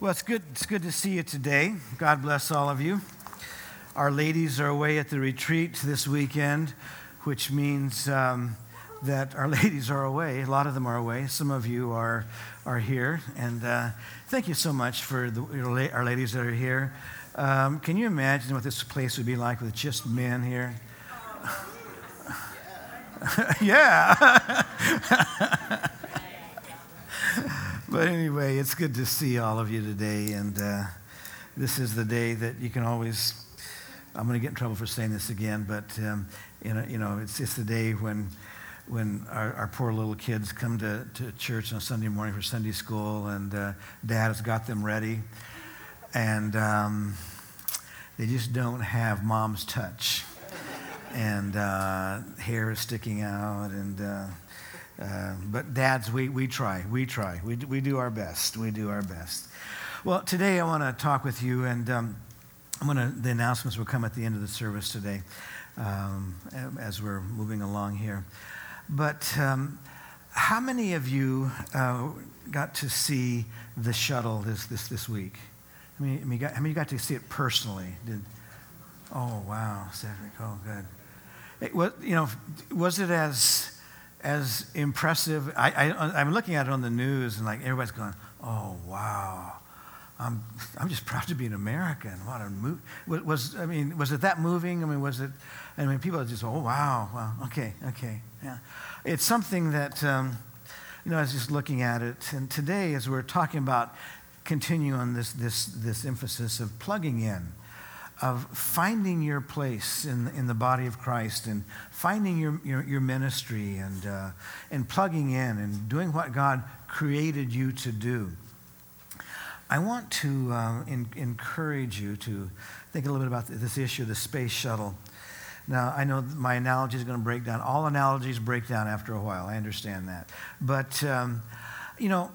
Well, it's good, it's good to see you today. God bless all of you. Our ladies are away at the retreat this weekend, which means um, that our ladies are away. A lot of them are away. Some of you are, are here. And uh, thank you so much for the, our ladies that are here. Um, can you imagine what this place would be like with just men here? yeah. But anyway, it's good to see all of you today. And uh, this is the day that you can always, I'm going to get in trouble for saying this again, but um, you, know, you know, it's, it's the day when, when our, our poor little kids come to, to church on Sunday morning for Sunday school, and uh, dad has got them ready. And um, they just don't have mom's touch. And uh, hair is sticking out, and uh, but dads, we, we try, we try, we, we do our best, we do our best. Well, today I want to talk with you, and um, I'm gonna, the announcements will come at the end of the service today um, as we're moving along here. But um, how many of you uh, got to see the shuttle this, this, this week? I mean, I mean, got, how many got to see it personally? Did, oh, wow, Cedric, oh, good. It was, you know, was it as as impressive. I, I, am looking at it on the news, and like everybody's going, "Oh wow, I'm I'm just proud to be an American." What a move! Was, I mean, was it that moving? I mean, was it? I mean, people are just, "Oh wow, wow, okay, okay, yeah." It's something that um, you know. I was just looking at it, and today, as we're talking about continue on this this this emphasis of plugging in of finding your place in, in the body of Christ and finding your, your, your ministry and, uh, and plugging in and doing what God created you to do. I want to uh, in, encourage you to think a little bit about this issue the space shuttle. Now, I know my analogy is going to break down. All analogies break down after a while. I understand that. But, um, you know,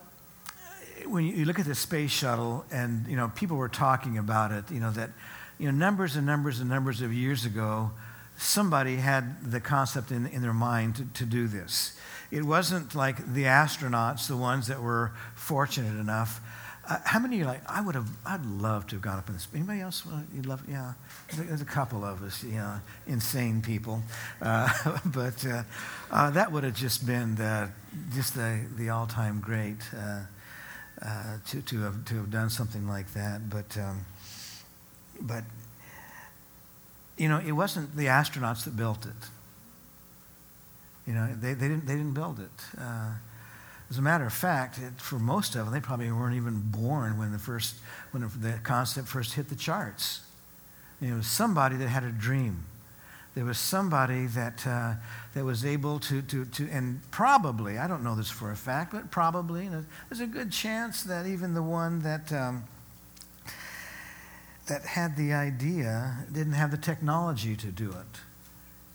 when you look at the space shuttle and, you know, people were talking about it, you know, that you know, numbers and numbers and numbers of years ago, somebody had the concept in, in their mind to, to do this. It wasn't like the astronauts, the ones that were fortunate enough. Uh, how many of you like, I would have, I'd love to have gone up in this. Anybody else? You'd love, yeah. There's a couple of us, you know, insane people. Uh, but uh, uh, that would have just been the, just the, the all time great uh, uh, to, to, have, to have done something like that. But, um, but, you know, it wasn't the astronauts that built it. You know, they, they, didn't, they didn't build it. Uh, as a matter of fact, it, for most of them, they probably weren't even born when the first, when the concept first hit the charts. it was somebody that had a dream. There was somebody that, uh, that was able to, to, to, and probably, I don't know this for a fact, but probably, you know, there's a good chance that even the one that, um, that had the idea didn't have the technology to do it.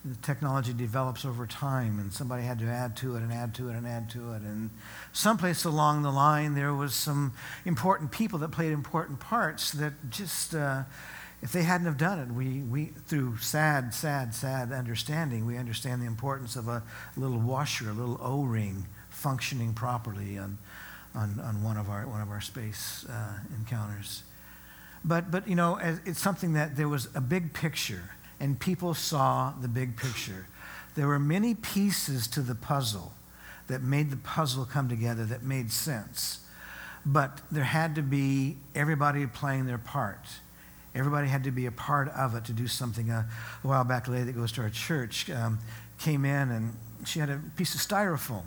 The technology develops over time, and somebody had to add to it and add to it and add to it. And someplace along the line, there was some important people that played important parts that just, uh, if they hadn't have done it, we, we, through sad, sad, sad understanding, we understand the importance of a little washer, a little O-ring functioning properly on, on, on one, of our, one of our space uh, encounters. But, but you know, it's something that there was a big picture, and people saw the big picture. There were many pieces to the puzzle that made the puzzle come together that made sense. But there had to be everybody playing their part. Everybody had to be a part of it to do something. A while back, a lady that goes to our church um, came in and she had a piece of styrofoam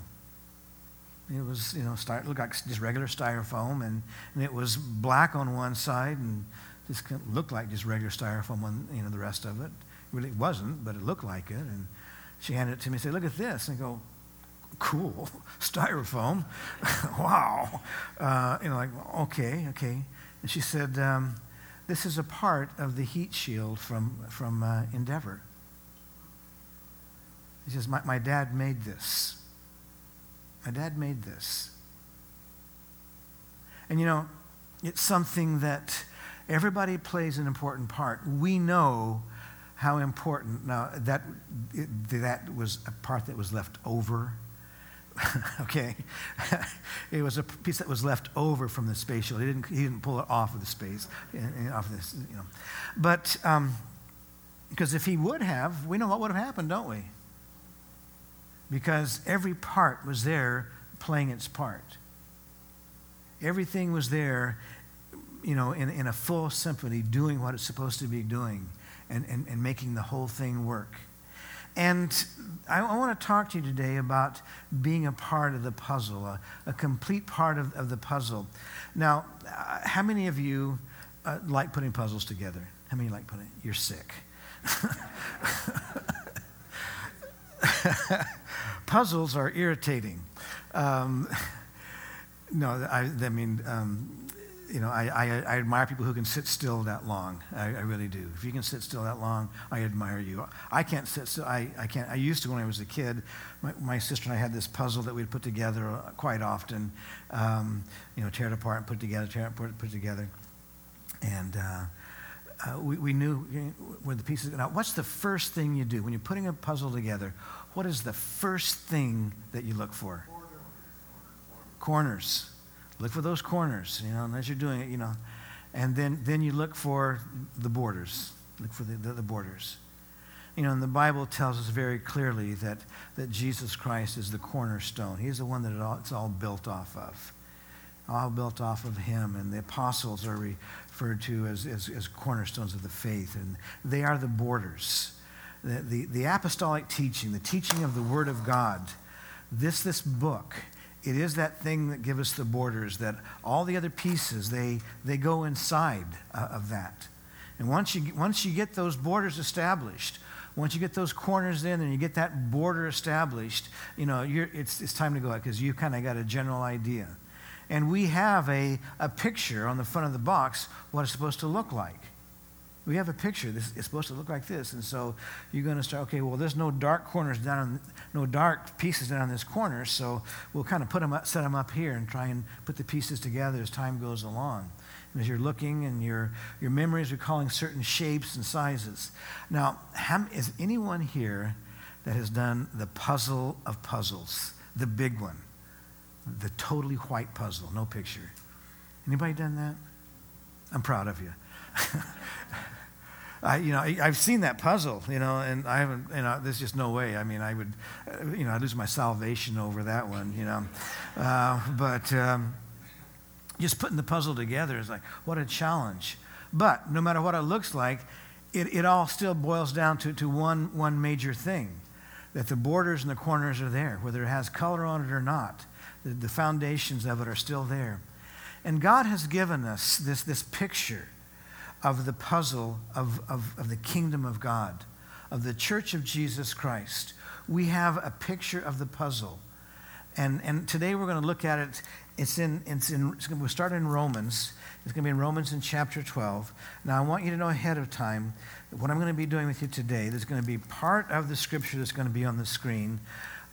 it was, you know, styro, looked like just regular styrofoam, and, and it was black on one side and just looked like just regular styrofoam on, you know, the rest of it. It really wasn't, but it looked like it. And she handed it to me and said, look at this. And I go, cool, styrofoam. wow. Uh, you know, like, okay, okay. And she said, um, this is a part of the heat shield from, from uh, Endeavour. He says, my, my dad made this. My dad made this. And you know, it's something that everybody plays an important part. We know how important now that that was a part that was left over okay? it was a piece that was left over from the space shuttle. He didn't, he didn't pull it off of the space, eh, eh, off of this, you know. But, um, because if he would have, we know what would have happened, don't we? Because every part was there playing its part. Everything was there, you know, in, in a full symphony, doing what it's supposed to be doing and, and, and making the whole thing work. And I, I want to talk to you today about being a part of the puzzle, a, a complete part of, of the puzzle. Now, uh, how many of you uh, like putting puzzles together? How many like putting? You're sick. Puzzles are irritating. Um, no, I, I mean, um, you know, I, I, I, admire people who can sit still that long. I, I, really do. If you can sit still that long, I admire you. I can't sit still. I, I can't. I used to when I was a kid. My, my sister and I had this puzzle that we'd put together uh, quite often. Um, you know, tear it apart and put together, tear it apart, put it together. And uh, uh, we, we knew where the pieces. Now, what's the first thing you do when you're putting a puzzle together? What is the first thing that you look for? Corners. Look for those corners, you know, and as you're doing it, you know. And then, then you look for the borders. Look for the, the, the borders. You know, and the Bible tells us very clearly that, that Jesus Christ is the cornerstone. He's the one that it all, it's all built off of. All built off of him. And the apostles are referred to as, as, as cornerstones of the faith. And they are the borders. The, the, the apostolic teaching, the teaching of the Word of God, this, this book it is that thing that gives us the borders that all the other pieces they they go inside uh, of that. And once you once you get those borders established once you get those corners in and you get that border established you know it's, it's time to go out because you kind of got a general idea. And we have a, a picture on the front of the box what it's supposed to look like we have a picture. This is supposed to look like this, and so you're going to start. Okay, well, there's no dark corners down, on, no dark pieces down this corner, so we'll kind of put them up, set them up here, and try and put the pieces together as time goes along. And as you're looking, and your your memory is recalling certain shapes and sizes. Now, is anyone here that has done the puzzle of puzzles, the big one, the totally white puzzle, no picture? Anybody done that? I'm proud of you. I, you know, I, have seen that puzzle, you know, and I haven't, you know, there's just no way. I mean, I would, uh, you know, I'd lose my salvation over that one, you know. Uh, but um, just putting the puzzle together is like, what a challenge. But no matter what it looks like, it, it all still boils down to, to one, one major thing that the borders and the corners are there, whether it has color on it or not. The, the foundations of it are still there. And God has given us this, this picture of the puzzle of, of, of the kingdom of God, of the church of Jesus Christ. We have a picture of the puzzle. And, and today we're going to look at it. It's in, it's in, it's going we'll start in Romans. It's going to be in Romans in chapter 12. Now, I want you to know ahead of time what I'm going to be doing with you today. There's going to be part of the scripture that's going to be on the screen.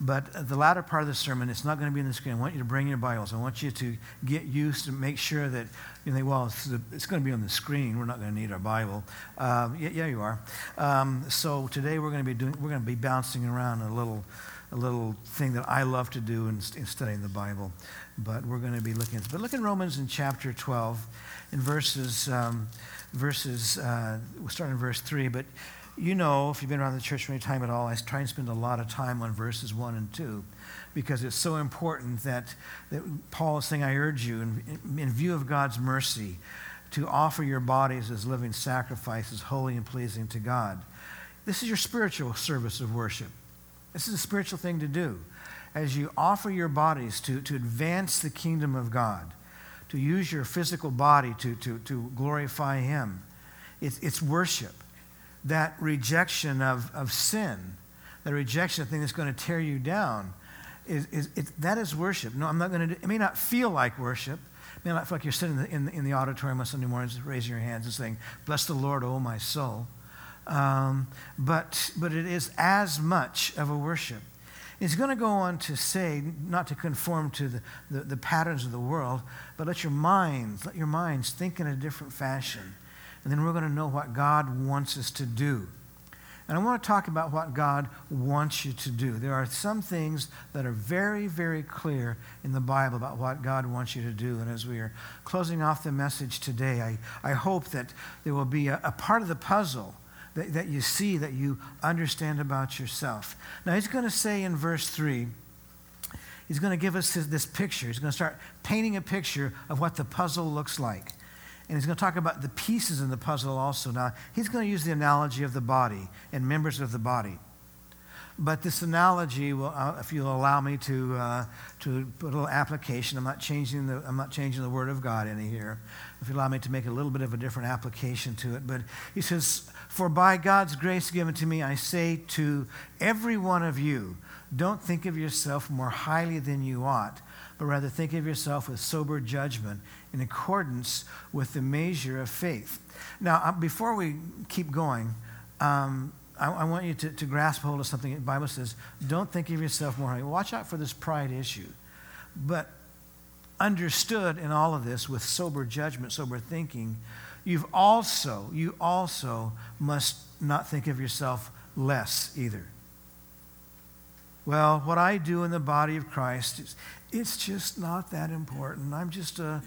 But the latter part of the sermon, it's not going to be on the screen. I want you to bring your Bibles. I want you to get used to make sure that you think, well, it's, it's going to be on the screen. We're not going to need our Bible. Um, yeah, yeah, you are. Um, so today we're going to be doing, we're going to be bouncing around a little, a little thing that I love to do in, in studying the Bible. But we're going to be looking at. But look in Romans in chapter 12, in verses, um, verses. Uh, we'll start in verse three, but you know, if you've been around the church for any time at all, I try and spend a lot of time on verses 1 and 2 because it's so important that, that Paul is saying, I urge you, in, in view of God's mercy, to offer your bodies as living sacrifices, holy and pleasing to God. This is your spiritual service of worship. This is a spiritual thing to do. As you offer your bodies to, to advance the kingdom of God, to use your physical body to, to, to glorify Him, it's, it's worship that rejection of, of sin, that rejection of thing that's going to tear you down, is, is it, that is worship. No, I'm not going to it may not feel like worship. It may not feel like you're sitting in the, in, in the auditorium on Sunday mornings raising your hands and saying, Bless the Lord, O my soul. Um, but, but it is as much of a worship. He's going to go on to say, not to conform to the, the, the, patterns of the world, but let your minds, let your minds think in a different fashion and then we're going to know what God wants us to do. And I want to talk about what God wants you to do. There are some things that are very, very clear in the Bible about what God wants you to do. And as we are closing off the message today, I, I hope that there will be a, a part of the puzzle that, that you see, that you understand about yourself. Now, he's going to say in verse 3, he's going to give us this, this picture. He's going to start painting a picture of what the puzzle looks like. And he's going to talk about the pieces in the puzzle also. Now, he's going to use the analogy of the body and members of the body. But this analogy, will, uh, if you'll allow me to, uh, to put a little application, I'm not, changing the, I'm not changing the Word of God any here. If you allow me to make a little bit of a different application to it. But he says, For by God's grace given to me, I say to every one of you, don't think of yourself more highly than you ought, but rather think of yourself with sober judgment in accordance with the measure of faith. Now, uh, before we keep going, um, I, I, want you to, to grasp hold of something. The Bible says, don't think of yourself more highly. Watch out for this pride issue. But understood in all of this with sober judgment, sober thinking, you've also, you also must not think of yourself less either. Well, what I do in the body of Christ, is, it's just not that important. I'm just a,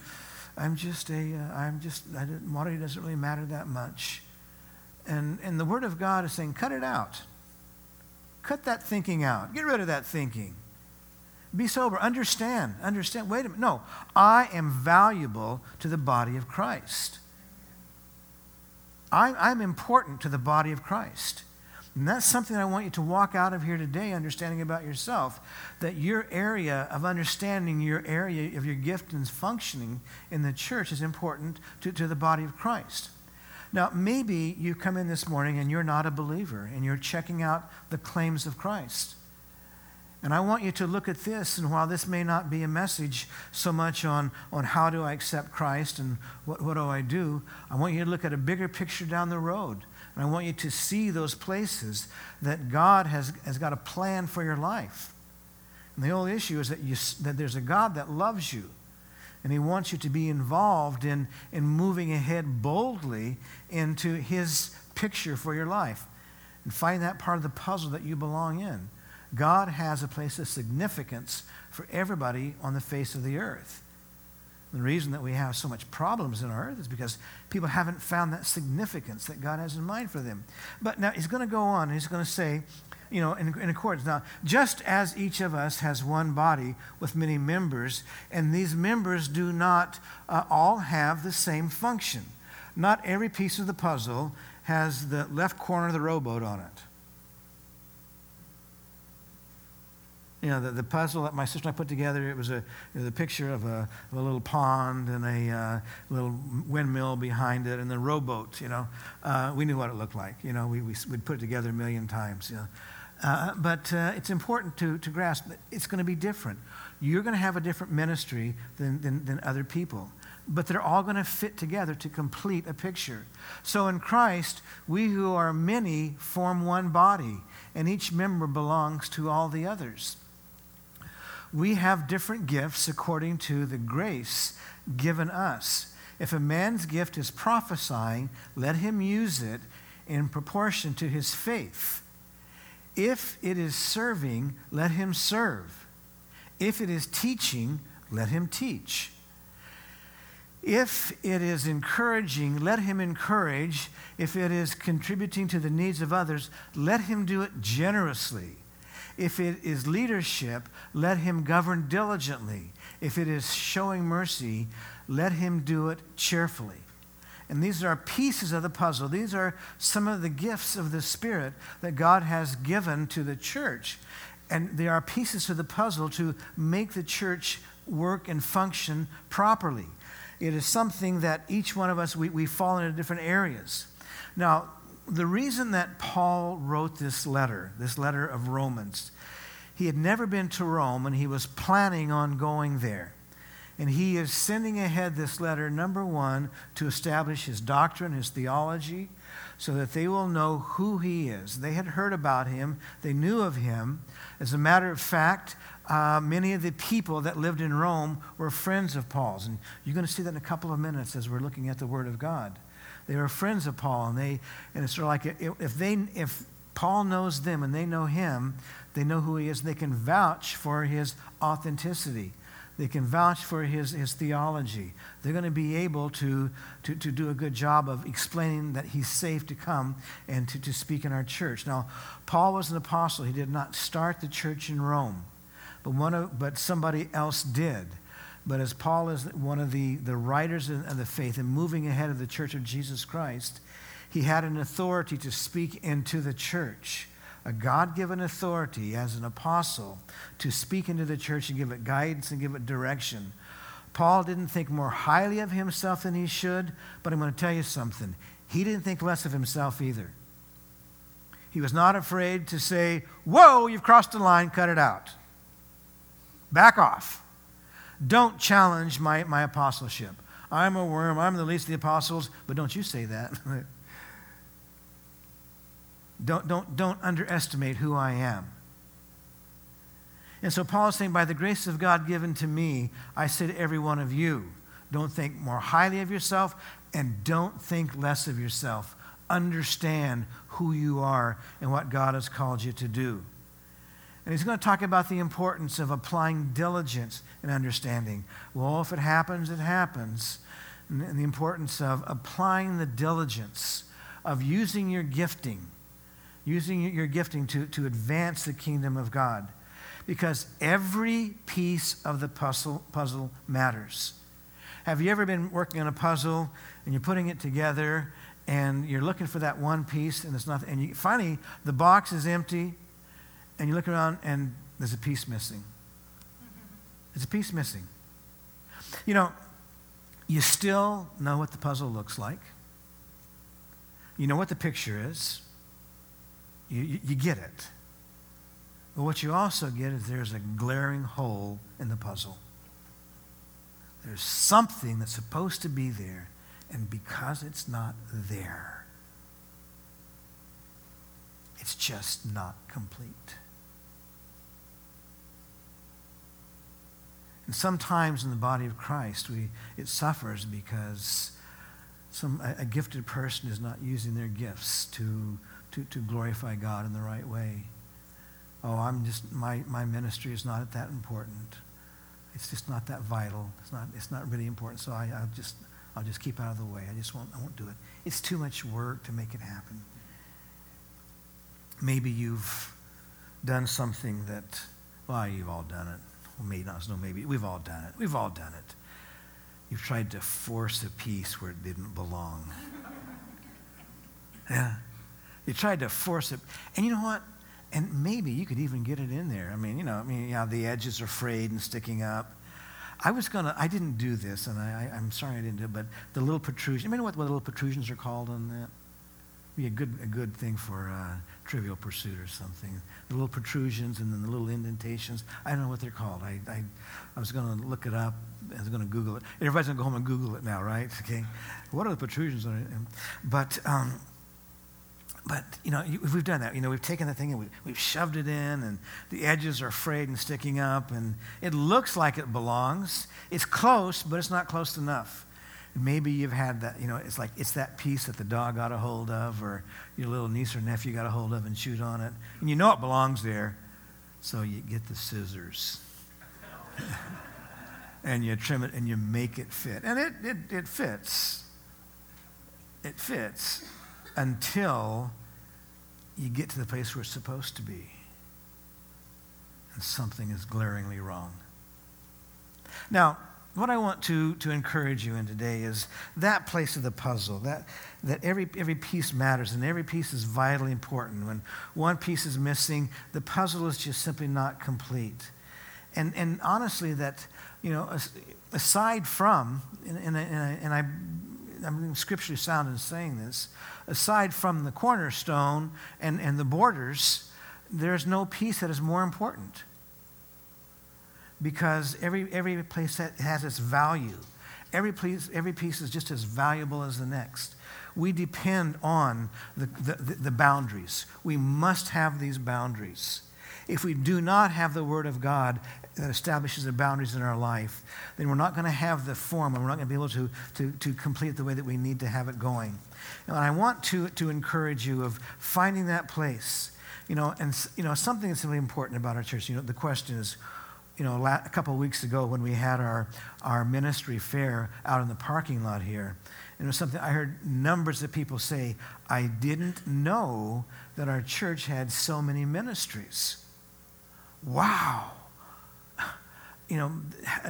I'm just a, am uh, just, I didn't, doesn't really matter that much. And, and the Word of God is saying, cut it out. Cut that thinking out. Get rid of that thinking. Be sober. Understand. Understand. Wait a minute. No, I am valuable to the body of Christ. I, I'm important to the body of Christ. And that's something I want you to walk out of here today understanding about yourself that your area of understanding, your area of your gift and functioning in the church is important to, to the body of Christ. Now, maybe you come in this morning and you're not a believer and you're checking out the claims of Christ. And I want you to look at this, and while this may not be a message so much on, on how do I accept Christ and what, what do I do, I want you to look at a bigger picture down the road. And I want you to see those places that God has, has got a plan for your life. And the only issue is that, you, that there's a God that loves you and He wants you to be involved in, in moving ahead boldly into His picture for your life and find that part of the puzzle that you belong in. God has a place of significance for everybody on the face of the earth. The reason that we have so much problems in our earth is because people haven't found that significance that God has in mind for them. But now he's going to go on. And he's going to say, you know, in, in accordance. Now, just as each of us has one body with many members, and these members do not uh, all have the same function. Not every piece of the puzzle has the left corner of the rowboat on it. You know, the, the puzzle that my sister and I put together, it was a, it was a picture of a, of a little pond and a uh, little windmill behind it and the rowboat, you know. Uh, we knew what it looked like. You know, we, we, would put it together a million times. You know. Uh, but uh, it's important to, to grasp that it's going to be different. You're going to have a different ministry than, than, than other people but they're all going to fit together to complete a picture. So in Christ, we who are many form one body, and each member belongs to all the others we have different gifts according to the grace given us. If a man's gift is prophesying, let him use it in proportion to his faith. If it is serving, let him serve. If it is teaching, let him teach. If it is encouraging, let him encourage. If it is contributing to the needs of others, let him do it generously. If it is leadership, let him govern diligently. If it is showing mercy, let him do it cheerfully. And these are pieces of the puzzle. These are some of the gifts of the Spirit that God has given to the church. And they are pieces of the puzzle to make the church work and function properly. It is something that each one of us, we, we fall into different areas. Now, the reason that Paul wrote this letter, this letter of Romans, he had never been to Rome and he was planning on going there. And he is sending ahead this letter, number one, to establish his doctrine, his theology, so that they will know who he is. They had heard about him, they knew of him. As a matter of fact, uh, many of the people that lived in Rome were friends of Paul's. And you're going to see that in a couple of minutes as we're looking at the Word of God. They were friends of Paul, and they and it's sort of like if they if Paul knows them and they know him. They know who he is. They can vouch for his authenticity. They can vouch for his, his theology. They're going to be able to, to, to do a good job of explaining that he's safe to come and to, to speak in our church. Now, Paul was an apostle. He did not start the church in Rome, but, one of, but somebody else did. But as Paul is one of the, the writers of the faith and moving ahead of the church of Jesus Christ, he had an authority to speak into the church a God given authority as an apostle to speak into the church and give it guidance and give it direction. Paul didn't think more highly of himself than he should, but I'm going to tell you something. He didn't think less of himself either. He was not afraid to say, Whoa, you've crossed the line, cut it out. Back off. Don't challenge my, my apostleship. I'm a worm, I'm the least of the apostles, but don't you say that. Don't, don't, don't underestimate who I am. And so Paul is saying, by the grace of God given to me, I say to every one of you, don't think more highly of yourself and don't think less of yourself. Understand who you are and what God has called you to do. And he's going to talk about the importance of applying diligence and understanding. Well, if it happens, it happens. And the importance of applying the diligence of using your gifting using your gifting to, to advance the kingdom of God. Because every piece of the puzzle, puzzle matters. Have you ever been working on a puzzle and you're putting it together and you're looking for that one piece and it's nothing, and you, finally the box is empty and you look around and there's a piece missing. There's a piece missing. You know, you still know what the puzzle looks like. You know what the picture is. You, you, you get it. But what you also get is there's a glaring hole in the puzzle. There's something that's supposed to be there, and because it's not there, it's just not complete. And sometimes in the body of Christ, we, it suffers because some, a, a gifted person is not using their gifts to to, to glorify God in the right way. Oh, I'm just, my, my ministry is not that important. It's just not that vital. It's not, it's not really important. So I, I'll, just, I'll just keep out of the way. I just won't, I won't do it. It's too much work to make it happen. Maybe you've done something that, well, you've all done it. Well, maybe not, no, maybe. We've all done it. We've all done it. You've tried to force a piece where it didn't belong. Yeah. You tried to force it. And you know what? And maybe you could even get it in there. I mean, you know, I mean, yeah, the edges are frayed and sticking up. I was to, I didn't do this, and I, am sorry I didn't do it, but the little protrusion, you know what, what little protrusions are called on that? Be a good, a good thing for uh, trivial pursuit or something. The little protrusions and then the little indentations. I don't know what they're called. I, I, I was going to look it up. I was going to Google it. Everybody's going to go home and Google it now, right? Okay. What are the protrusions? But, um, but, you know, we've done that. You know, we've taken the thing and we've, we've shoved it in, and the edges are frayed and sticking up, and it looks like it belongs. It's close, but it's not close enough. Maybe you've had that, you know, it's like it's that piece that the dog got a hold of, or your little niece or nephew got a hold of and chewed on it. And you know it belongs there, so you get the scissors. and you trim it and you make it fit. And it, it, it fits. It fits until you get to the place where it's supposed to be. And something is glaringly wrong. Now, what I want to, to encourage you in today is that place of the puzzle, that, that every, every piece matters and every piece is vitally important. When one piece is missing, the puzzle is just simply not complete. And, and honestly, that, you know, aside from, and, and, and I I'm scripturally sound in saying this, aside from the cornerstone and, and the borders, there's no piece that is more important. Because every, every place has its value. Every piece, every piece is just as valuable as the next. We depend on the, the, the boundaries. We must have these boundaries. If we do not have the Word of God that establishes the boundaries in our life, then we're not going to have the form and we're not going to be able to, to, to complete the way that we need to have it going. And I want to, to encourage you of finding that place. You know, and you know, something that's really important about our church, you know, the question is, you know, a couple of weeks ago when we had our, our ministry fair out in the parking lot here, and it was something I heard numbers of people say, I didn't know that our church had so many ministries. Wow. You know,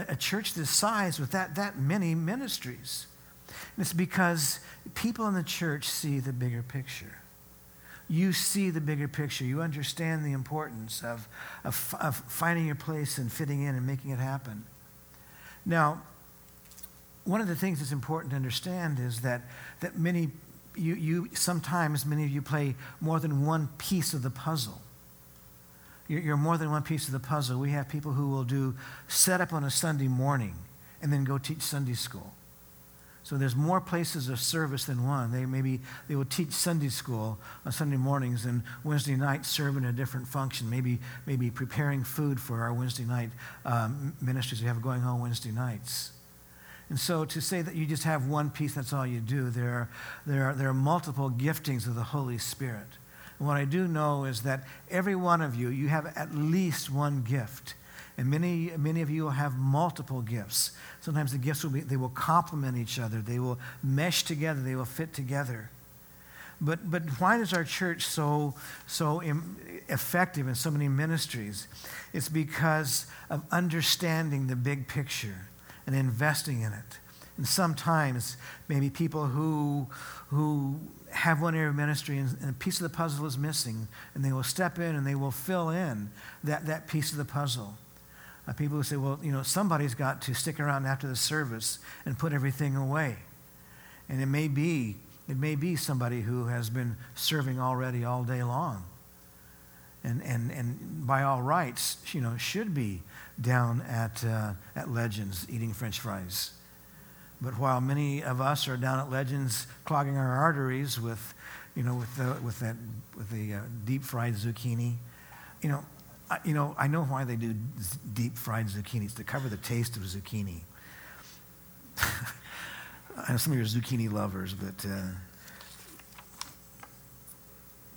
a church this size with that, that many ministries. And it's because people in the church see the bigger picture. You see the bigger picture. You understand the importance of, of, of finding your place and fitting in and making it happen. Now, one of the things that's important to understand is that, that many, you, you, sometimes many of you play more than one piece of the puzzle. You're, you're more than one piece of the puzzle. We have people who will do set up on a Sunday morning and then go teach Sunday school. So there's more places of service than one. They maybe they will teach Sunday school on Sunday mornings and Wednesday night serve in a different function. Maybe maybe preparing food for our Wednesday night um, ministries we have going on Wednesday nights. And so to say that you just have one piece, that's all you do, there are, there are, there are multiple giftings of the Holy Spirit. And what I do know is that every one of you, you have at least one gift. And many, many of you will have multiple gifts. Sometimes the gifts will be, they will complement each other. They will mesh together. They will fit together. But, but why is our church so, so effective in so many ministries? It's because of understanding the big picture and investing in it. And sometimes, maybe people who, who have one area of ministry and, and, a piece of the puzzle is missing, and they will step in and they will fill in that, that piece of the puzzle. Uh, people who say, well, you know, somebody's got to stick around after the service and put everything away. And it may be, it may be somebody who has been serving already all day long. And, and, and by all rights, you know, should be down at, uh, at Legends eating french fries. But while many of us are down at Legends clogging our arteries with, you know, with, the, with, that, with the uh, deep fried zucchini, you know, I, you know, I know why they do deep fried zucchini. It's to cover the taste of zucchini. I know some of you are zucchini lovers, but uh,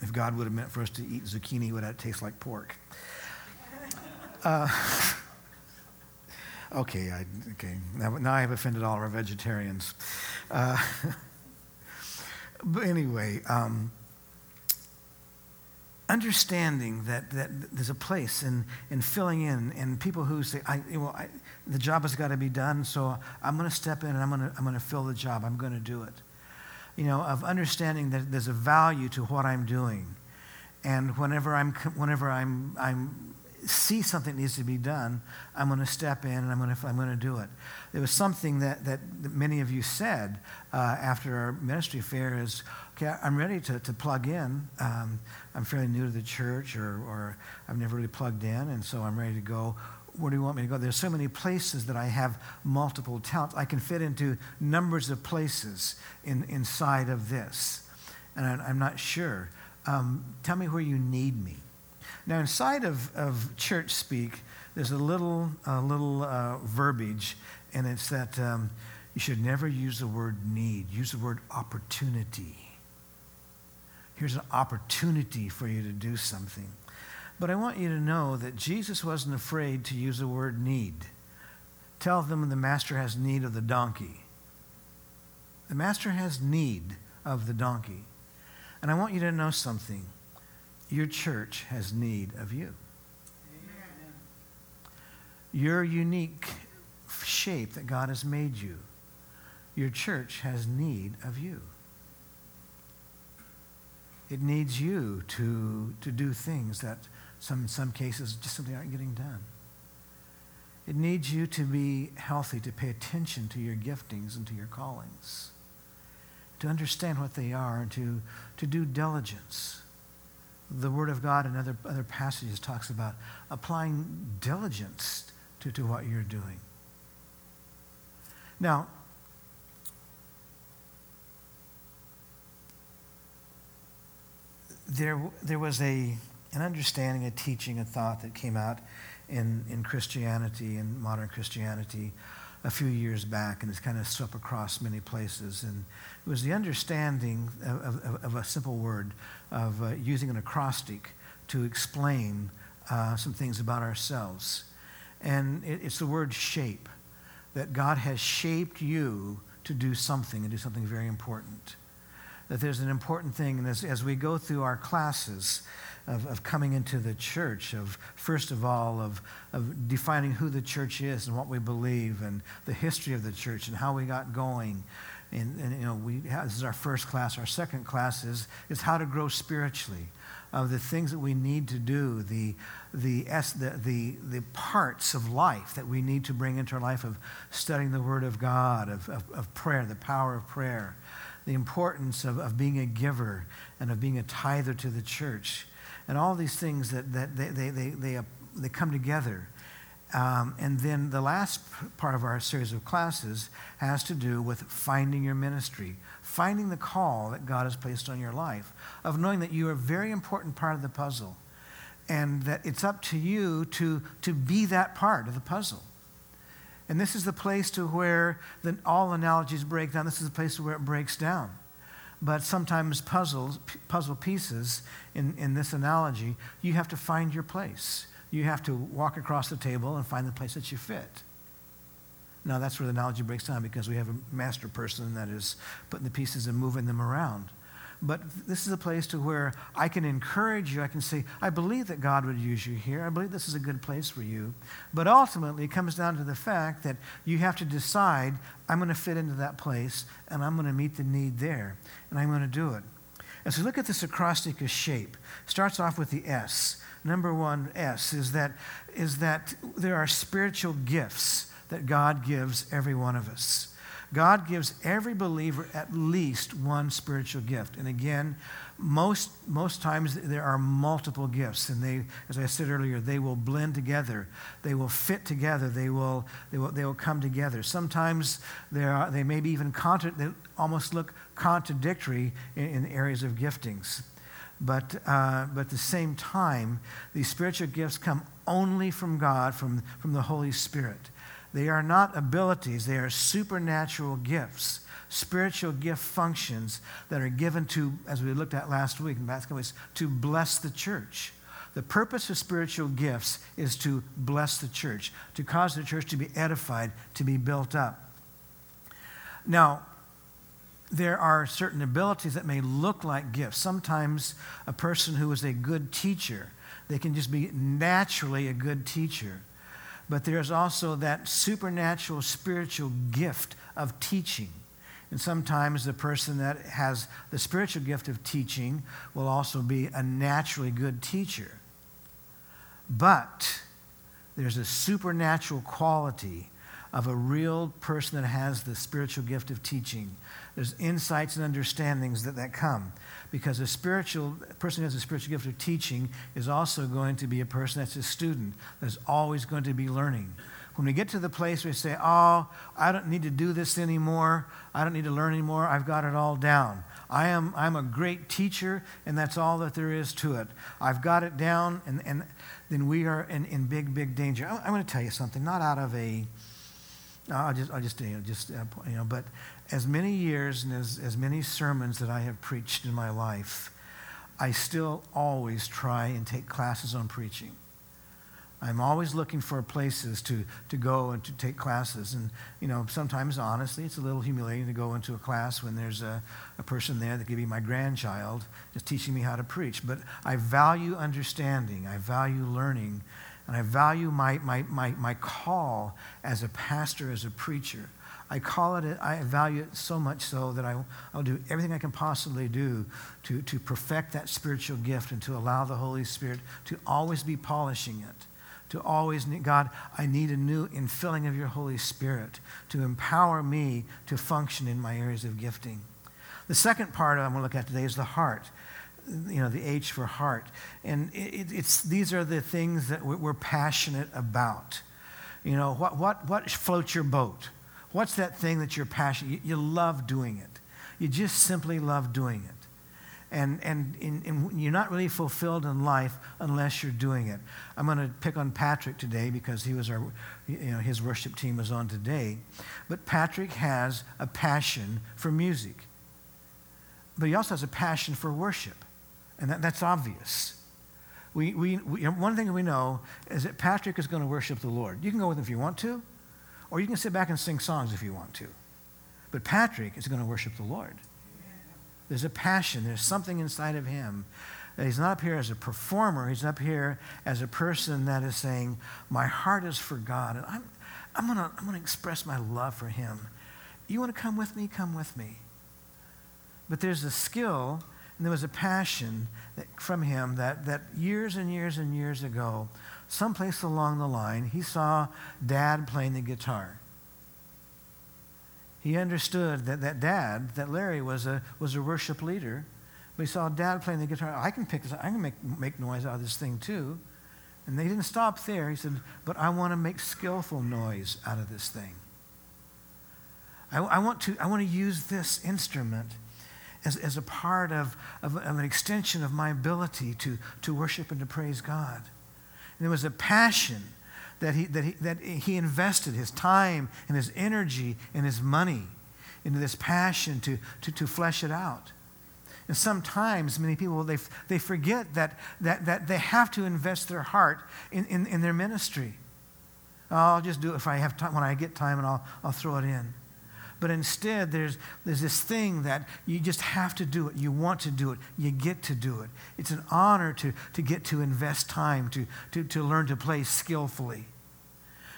if God would have meant for us to eat zucchini, would that taste like pork? Uh, Okay, I, okay. Now, now I have offended all our vegetarians. Uh, but anyway, um, understanding that, that there's a place in, in filling in, and people who say, I, well, I, the job has got to be done, so I'm going to step in and I'm going to I'm going to fill the job. I'm going to do it. You know, of understanding that there's a value to what I'm doing. And whenever I'm, whenever I'm, I'm see something needs to be done, I'm going to step in and I'm going to, I'm going to do it. There was something that, that, many of you said uh, after our ministry fair is, okay, I'm ready to, to plug in. Um, I'm fairly new to the church or, or I've never really plugged in, and so I'm ready to go. Where do you want me to go? There's so many places that I have multiple talents. I can fit into numbers of places in, inside of this. And I, I'm not sure. Um, tell me where you need me. Now, inside of, of church speak, there's a little, a little uh, verbiage, and it's that um, you should never use the word need, use the word opportunity. Here's an opportunity for you to do something. But I want you to know that Jesus wasn't afraid to use the word need. Tell them the master has need of the donkey. The master has need of the donkey. And I want you to know something. Your church has need of you. Amen. Your unique shape that God has made you, your church has need of you. It needs you to, to do things that some, in some cases just simply aren't getting done. It needs you to be healthy, to pay attention to your giftings and to your callings, to understand what they are, and to, to do diligence the Word of God and other, other passages talks about applying diligence to, to what you're doing. Now, there, there was a, an understanding, a teaching, a thought that came out in, in Christianity, in modern Christianity, a few years back, and it's kind of swept across many places. And it was the understanding of, of, of a simple word, of uh, using an acrostic to explain uh, some things about ourselves. And it, it's the word shape, that God has shaped you to do something and do something very important. That there's an important thing, and as, as we go through our classes, of, of coming into the church, of first of all, of, of defining who the church is and what we believe and the history of the church and how we got going. And, and you know, we this is our first class. Our second class is, is how to grow spiritually, of the things that we need to do, the, the, the, the, the parts of life that we need to bring into our life of studying the Word of God, of, of, of prayer, the power of prayer, the importance of, of being a giver and of being a tither to the church and all these things that, that they, they, they, they, they come together. Um, and then the last part of our series of classes has to do with finding your ministry, finding the call that God has placed on your life, of knowing that you are a very important part of the puzzle, and that it's up to you to, to be that part of the puzzle. And this is the place to where the, all analogies break down. This is the place where it breaks down. But sometimes puzzles, puzzle pieces in, in this analogy, you have to find your place. You have to walk across the table and find the place that you fit. Now, that's where the analogy breaks down because we have a master person that is putting the pieces and moving them around. But this is a place to where I can encourage you. I can say, I believe that God would use you here. I believe this is a good place for you. But ultimately, it comes down to the fact that you have to decide, I'm going to fit into that place and I'm going to meet the need there and I'm going to do it. As we look at this acrostic shape, starts off with the S. Number one, S, is that, is that there are spiritual gifts that God gives every one of us. God gives every believer at least one spiritual gift. And again, most, most times there are multiple gifts. And they, as I said earlier, they will blend together. They will fit together. They will, they will, they will come together. Sometimes there are, they may be even contra- they almost look contradictory in, in areas of giftings. But, uh, but at the same time, these spiritual gifts come only from God, from, from the Holy Spirit. They are not abilities, they are supernatural gifts, spiritual gift functions that are given to, as we looked at last week in basketball, to bless the church. The purpose of spiritual gifts is to bless the church, to cause the church to be edified, to be built up. Now, there are certain abilities that may look like gifts. Sometimes a person who is a good teacher, they can just be naturally a good teacher but there's also that supernatural spiritual gift of teaching. And sometimes the person that has the spiritual gift of teaching will also be a naturally good teacher. But there's a supernatural quality of a real person that has the spiritual gift of teaching. There's insights and understandings that, that come because a spiritual person who has a spiritual gift of teaching is also going to be a person that's a student that's always going to be learning. When we get to the place where we say oh i don't need to do this anymore. I don't need to learn anymore. I've got it all down. I am i'm a great teacher and that's all that there is to it. I've got it down and, and then we are in, in big big danger. I'm, I'm going to tell you something not out of a I'll just, I'll just, you know, just, uh, you know, but as many years and as, as many sermons that I have preached in my life, I still always try and take classes on preaching. I'm always looking for places to, to go and to take classes. And, you know, sometimes, honestly, it's a little humiliating to go into a class when there's a, a person there that could be my grandchild just teaching me how to preach. But I value understanding, I value learning, and I value my, my, my, my call as a pastor, as a preacher. I call it, I value it so much so that I, I'll do everything I can possibly do to, to perfect that spiritual gift and to allow the Holy Spirit to always be polishing it. To always need, God, I need a new infilling of your Holy Spirit to empower me to function in my areas of gifting. The second part I'm going to look at today is the heart you know, the H for heart. And it, it's, these are the things that we're passionate about. You know, what, what, what floats your boat? What's that thing that you're passionate? You, you love doing it. You just simply love doing it. And, and, you're not really fulfilled in life unless you're doing it. I'm going to pick on Patrick today because he was our, you know, his worship team was on today. But Patrick has a passion for music. But he also has a passion for worship. And that, that's obvious. We, we, we, one thing we know is that Patrick is going to worship the Lord. You can go with him if you want to, or you can sit back and sing songs if you want to. But Patrick is going to worship the Lord. There's a passion, there's something inside of him. He's not up here as a performer, he's up here as a person that is saying, My heart is for God, and I'm, I'm going to I'm going to express my love for him. You want to come with me? Come with me. But there's a skill and there was a passion that, from him that, that years and years and years ago, someplace along the line, he saw dad playing the guitar he understood that, that dad, that Larry was a, was a worship leader. But he saw dad playing the guitar. I can pick this, I can make, make noise out of this thing too. And they didn't stop there. He said, but I want to make skillful noise out of this thing. I, I, want, to, I want to use this instrument as, as a part of, of, of an extension of my ability to, to worship and to praise God. There was a passion that he, that, he, that he invested his time and his energy and his money into this passion to, to, to flesh it out. And sometimes many people, they, they forget that, that, that they have to invest their heart in, in, in their ministry. Oh, I'll just do it if I have time, when I get time, and I'll, I'll throw it in. But instead, there's, there's this thing that you just have to do it. You want to do it. You get to do it. It's an honor to, to get to invest time, to, to, to learn to play skillfully.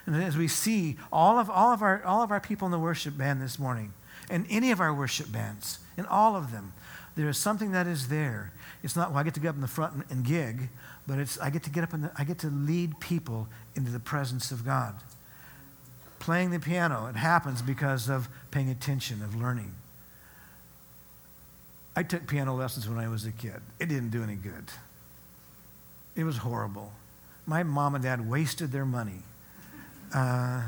And as we see all of, all, of our, all of our people in the worship band this morning, and any of our worship bands, in all of them, there is something that is there. It's not, well, I get to get up in the front and, and gig, but it's, I get to get up and I get to lead people into the presence of God playing the piano, it happens because of paying attention, of learning. I took piano lessons when I was a kid. It didn't do any good. It was horrible. My mom and dad wasted their money. Uh,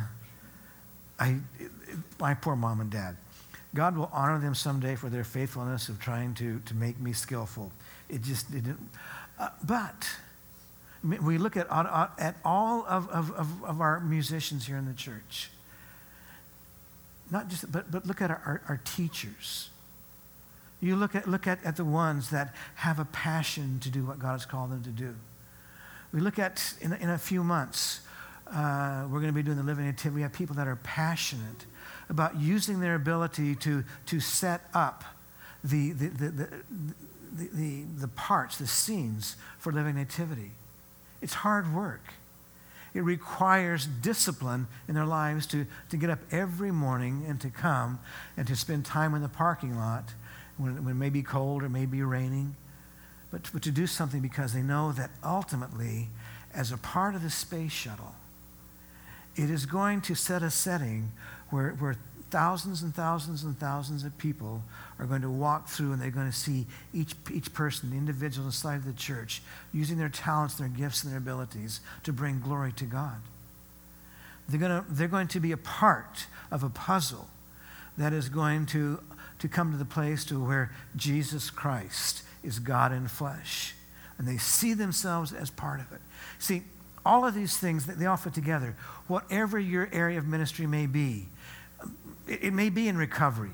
I, my poor mom and dad. God will honor them someday for their faithfulness of trying to, to make me skillful. It just didn't. Uh, but we look at, at all of, of, of, our musicians here in the church. Not just, but, but look at our, our, our teachers. You look at, look at, at the ones that have a passion to do what God has called them to do. We look at, in, in a few months, uh, we're going to be doing the living nativity. We have people that are passionate about using their ability to, to set up the, the, the, the, the, the parts, the scenes for living nativity. It's hard work. It requires discipline in their lives to, to get up every morning and to come and to spend time in the parking lot when, when it may be cold or may be raining, but, but to do something because they know that ultimately, as a part of the space shuttle, it is going to set a setting where, where thousands and thousands and thousands of people are going to walk through and they're going to see each, each person, the individual inside of the church, using their talents, their gifts, and their abilities to bring glory to God. They're going to, they're going to be a part of a puzzle that is going to, to come to the place to where Jesus Christ is God in flesh. And they see themselves as part of it. See, all of these things that they all fit together, whatever your area of ministry may be, it, may be in recovery.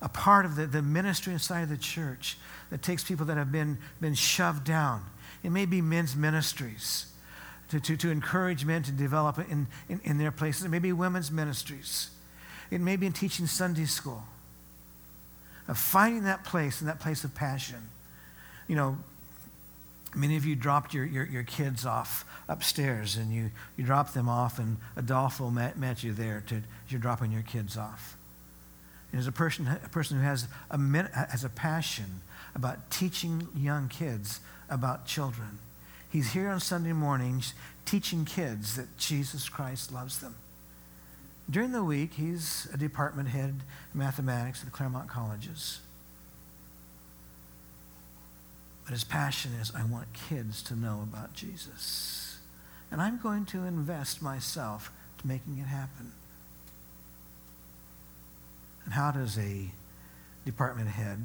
A part of the, the ministry inside of the church that takes people that have been, been shoved down. It may be men's ministries to, to, to encourage men to develop in, in, in their places. It may be women's ministries. It may be in teaching Sunday school. Of finding that place and that place of passion. You know, Many of you dropped your, your, your, kids off upstairs and you, you dropped them off, and Adolfo met, met you there to, you're dropping your kids off. And as a person, a person who has a, has a passion about teaching young kids about children, he's here on Sunday mornings teaching kids that Jesus Christ loves them. During the week, he's a department head in mathematics at the Claremont Colleges. But his passion is I want kids to know about Jesus. And I'm going to invest myself to making it happen. And how does a department head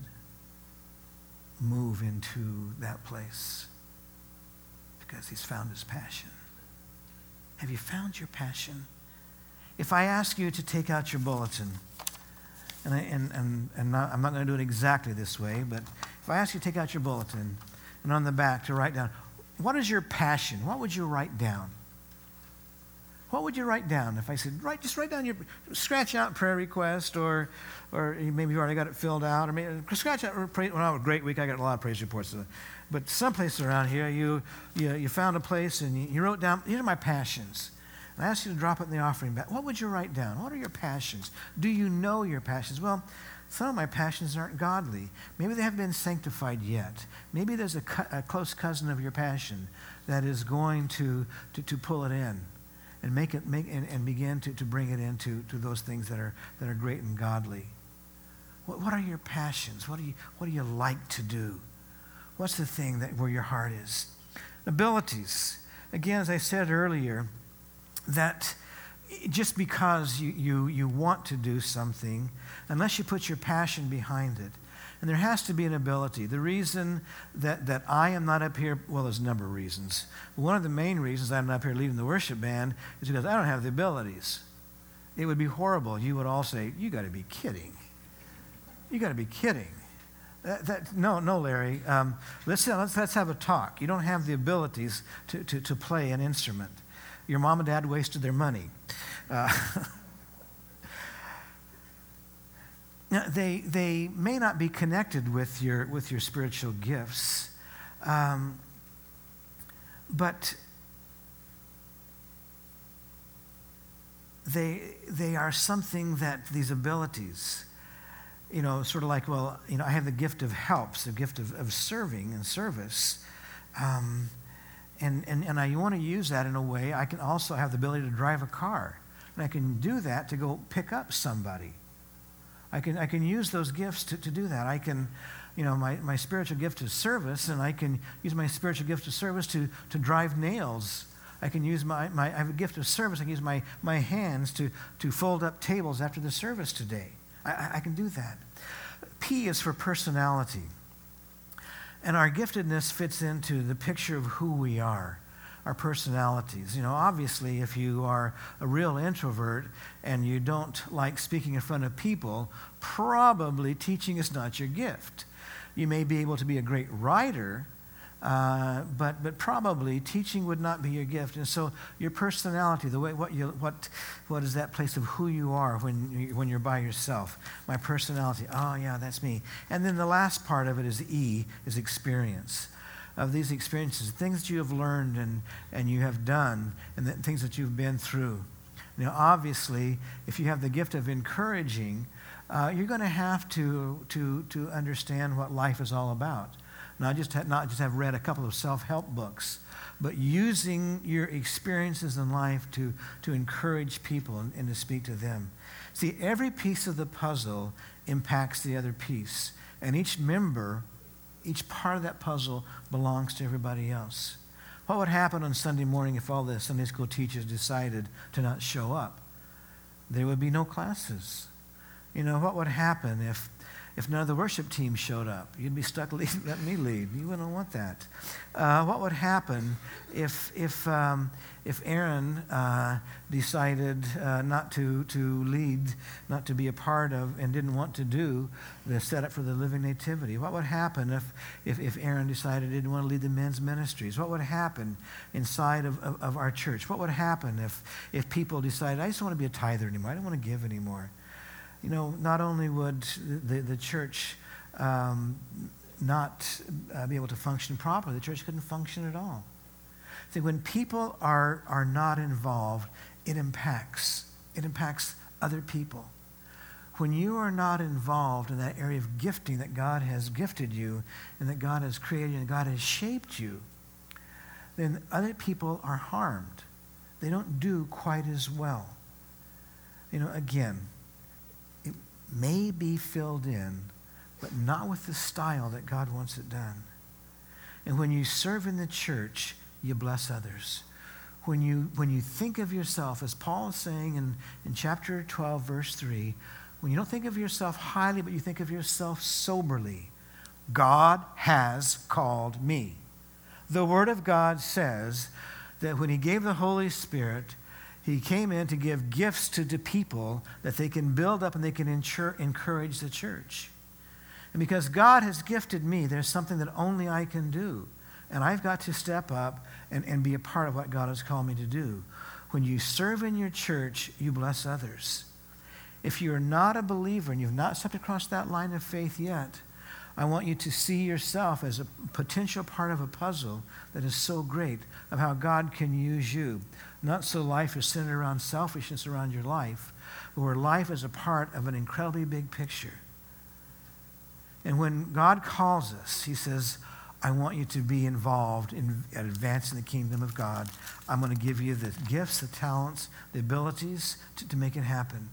move into that place because he's found his passion. Have you found your passion? If I ask you to take out your bulletin, and, I, and, and, and not, I'm not going to do it exactly this way, but if I ask you to take out your bulletin and on the back to write down, what is your passion? What would you write down? What would you write down if I said, write, just write down your, scratch out prayer request, or, or maybe you already got it filled out, or maybe, scratch out, when I have a great week, I got a lot of praise reports. Uh, but someplace around here, you, you, you found a place and you, you wrote down, these are my passions. And I asked you to drop it in the offering bag. What would you write down? What are your passions? Do you know your passions? Well, some of my passions aren't godly. Maybe they haven't been sanctified yet. Maybe there's a, a close cousin of your passion that is going to, to, to pull it in and make it make and, and begin to, to bring it into to those things that are that are great and godly. What, what are your passions? What do you what do you like to do? What's the thing that where your heart is? Abilities. Again, as I said earlier, that just because you, you, you want to do something, unless you put your passion behind it, and there has to be an ability. The reason that, that I am not up here, well, there's a number of reasons. But One of the main reasons I'm not up here leading the worship band is because I don't have the abilities. It would be horrible. You would all say, You got to be kidding. You got to be kidding. That, that, no, no, Larry. Um, let's, let's, let's have a talk. You don't have the abilities to, to, to play an instrument. Your mom and dad wasted their money. Uh, they, they may not be connected with your, with your spiritual gifts, um, but they, they are something that these abilities, you know, sort of like, well, you know, I have the gift of helps, the gift of, of serving and service. Um, and, and, and I want to use that in a way. I can also have the ability to drive a car. And I can do that to go pick up somebody. I can, I can use those gifts to, to do that. I can, you know, my, my spiritual gift is service, and I can use my spiritual gift of service to, to drive nails. I can use my, my, I have a gift of service. I can use my, my hands to, to fold up tables after the service today. I, I can do that. P is for personality. And our giftedness fits into the picture of who we are our personalities. You know, obviously, if you are a real introvert and you don't like speaking in front of people, probably teaching is not your gift. You may be able to be a great writer, uh, but, but probably teaching would not be your gift. And so your personality, the way, what, you, what, what is that place of who you are when, you, when you're by yourself? My personality, oh yeah, that's me. And then the last part of it is E, is experience of these experiences, things that you have learned and, and you have done, and things that you've been through. Now, obviously, if you have the gift of encouraging, uh, you're going to have to, to, to understand what life is all about. Not just, have, not just have read a couple of self help books, but using your experiences in life to, to encourage people and, and to speak to them. See, every piece of the puzzle impacts the other piece, and each member each part of that puzzle belongs to everybody else. What would happen on Sunday morning if all the Sunday school teachers decided to not show up? There would be no classes. You know, what would happen if if none of the worship team showed up, you'd be stuck leading, let me lead. You wouldn't want that. Uh, what would happen if, if, um, if Aaron uh, decided uh, not to, to lead, not to be a part of, and didn't want to do the setup for the living nativity? What would happen if, if, if Aaron decided he didn't want to lead the men's ministries? What would happen inside of, of, of our church? What would happen if, if people decided, I just don't want to be a tither anymore, I don't want to give anymore? You know, not only would the, the church um, not uh, be able to function properly, the church couldn't function at all. See, when people are, are not involved, it impacts. It impacts other people. When you are not involved in that area of gifting that God has gifted you and that God has created and God has shaped you, then other people are harmed. They don't do quite as well. You know, again, may be filled in, but not with the style that God wants it done. And when you serve in the church, you bless others. When you, when you think of yourself, as Paul is saying in, in chapter 12, verse 3, when you don't think of yourself highly, but you think of yourself soberly, God has called me. The Word of God says that when He gave the Holy Spirit, He came in to give gifts to the people that they can build up and they can ensure, encourage the church. And because God has gifted me, there's something that only I can do. And I've got to step up and, and be a part of what God has called me to do. When you serve in your church, you bless others. If you're not a believer and you've not stepped across that line of faith yet, I want you to see yourself as a potential part of a puzzle that is so great of how God can use you. Not so life is centered around selfishness around your life, but where life is a part of an incredibly big picture. And when God calls us, He says, I want you to be involved in advancing the kingdom of God. I'm going to give you the gifts, the talents, the abilities to, to make it happen.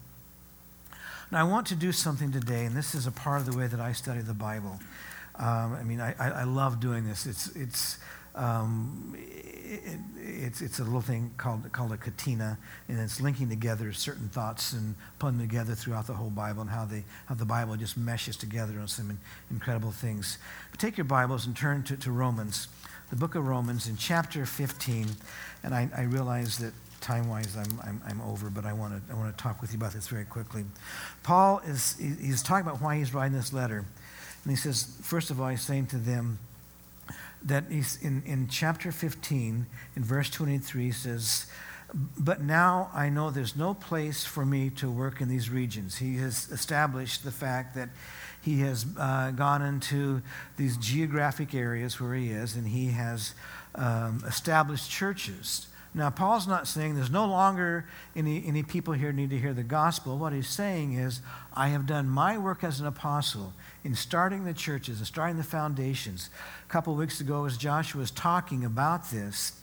Now, I want to do something today, and this is a part of the way that I study the Bible. Um, I mean, I, I, love doing this. It's, it's, um, it, it's, it's a little thing called, called a catena, and it's linking together certain thoughts and putting them together throughout the whole Bible and how, they, how the Bible just meshes together on some incredible things. But take your Bibles and turn to, to Romans, the book of Romans in chapter 15. And I, I realize that time wise I'm, I'm, I'm, over, but I want to I want to talk with you about this very quickly. Paul is he's talking about why he's writing this letter. And he says, first of all, he's saying to them, that he's in, in chapter 15, in verse 23, he says, But now I know there's no place for me to work in these regions. He has established the fact that he has uh, gone into these geographic areas where he is, and he has um, established churches. Now, Paul's not saying there's no longer any, any people here need to hear the gospel. What he's saying is, I have done my work as an apostle in starting the churches and starting the foundations. A couple weeks ago, as Joshua was talking about this,